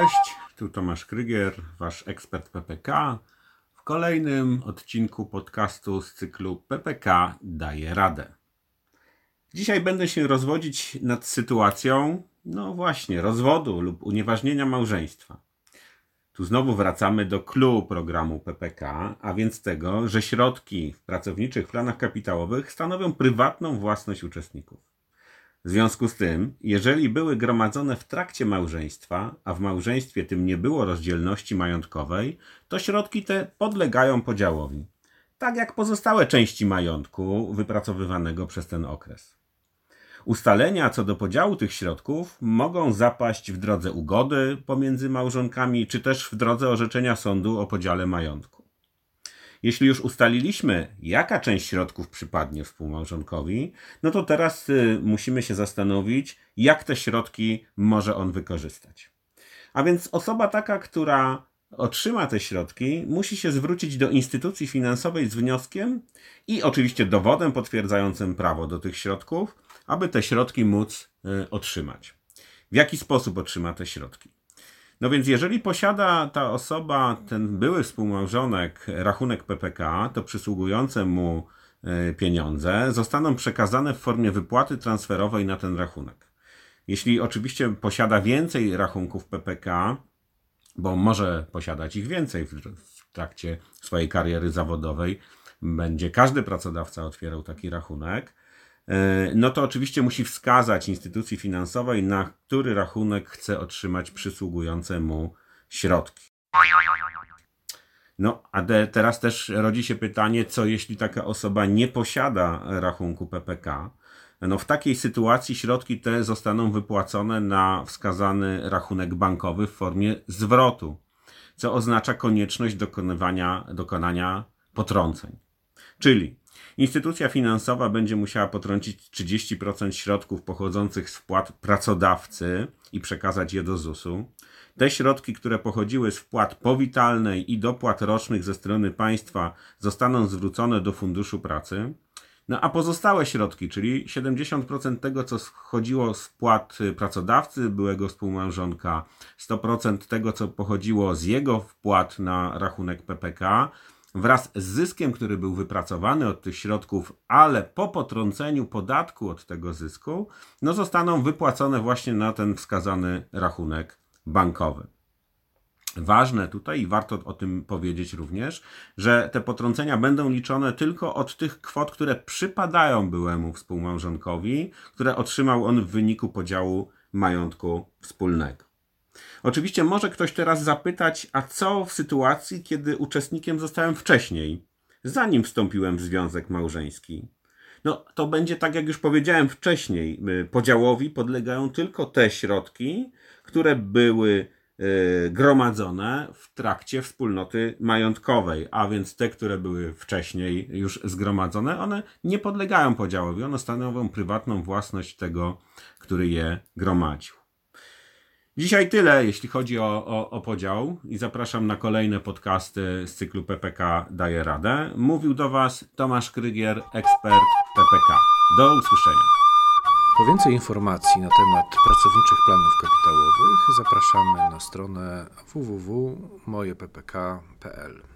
Cześć, tu Tomasz Krygier, wasz ekspert PPK. W kolejnym odcinku podcastu z cyklu PPK daje radę. Dzisiaj będę się rozwodzić nad sytuacją, no właśnie, rozwodu lub unieważnienia małżeństwa. Tu znowu wracamy do clue programu PPK, a więc tego, że środki w pracowniczych planach kapitałowych stanowią prywatną własność uczestników. W związku z tym, jeżeli były gromadzone w trakcie małżeństwa, a w małżeństwie tym nie było rozdzielności majątkowej, to środki te podlegają podziałowi, tak jak pozostałe części majątku wypracowywanego przez ten okres. Ustalenia co do podziału tych środków mogą zapaść w drodze ugody pomiędzy małżonkami, czy też w drodze orzeczenia sądu o podziale majątku. Jeśli już ustaliliśmy, jaka część środków przypadnie współmałżonkowi, no to teraz y, musimy się zastanowić, jak te środki może on wykorzystać. A więc osoba taka, która otrzyma te środki, musi się zwrócić do instytucji finansowej z wnioskiem i oczywiście dowodem potwierdzającym prawo do tych środków, aby te środki móc y, otrzymać. W jaki sposób otrzyma te środki? No więc jeżeli posiada ta osoba, ten były współmałżonek, rachunek PPK, to przysługujące mu e, pieniądze zostaną przekazane w formie wypłaty transferowej na ten rachunek. Jeśli oczywiście posiada więcej rachunków PPK, bo może posiadać ich więcej w trakcie swojej kariery zawodowej, będzie każdy pracodawca otwierał taki rachunek, no to oczywiście musi wskazać instytucji finansowej, na który rachunek chce otrzymać przysługujące mu środki. No, a de, teraz też rodzi się pytanie, co jeśli taka osoba nie posiada rachunku PPK? No, w takiej sytuacji środki te zostaną wypłacone na wskazany rachunek bankowy w formie zwrotu, co oznacza konieczność dokonywania, dokonania potrąceń. Czyli Instytucja finansowa będzie musiała potrącić 30% środków pochodzących z wpłat pracodawcy i przekazać je do ZUS-u. Te środki, które pochodziły z wpłat powitalnej i dopłat rocznych ze strony państwa, zostaną zwrócone do Funduszu Pracy. No a pozostałe środki, czyli 70% tego, co schodziło z płat pracodawcy, byłego współmałżonka, 100% tego, co pochodziło z jego wpłat na rachunek PPK, wraz z zyskiem, który był wypracowany od tych środków, ale po potrąceniu podatku od tego zysku, no zostaną wypłacone właśnie na ten wskazany rachunek bankowy. Ważne tutaj i warto o tym powiedzieć również, że te potrącenia będą liczone tylko od tych kwot, które przypadają byłemu współmałżonkowi, które otrzymał on w wyniku podziału majątku wspólnego. Oczywiście może ktoś teraz zapytać, a co w sytuacji, kiedy uczestnikiem zostałem wcześniej, zanim wstąpiłem w związek małżeński? No, to będzie tak, jak już powiedziałem wcześniej. Y, podziałowi podlegają tylko te środki, które były y, gromadzone w trakcie wspólnoty majątkowej, a więc te, które były wcześniej już zgromadzone, one nie podlegają podziałowi, one stanowią prywatną własność tego, który je gromadził. Dzisiaj tyle, jeśli chodzi o, o, o, podział i zapraszam na kolejne podcasty z cyklu PPK Daje Radę. Mówił do Was Tomasz Krygier, ekspert PPK. Do usłyszenia. Po więcej informacji na temat pracowniczych planów kapitałowych zapraszamy na stronę www.mojeppk.pl.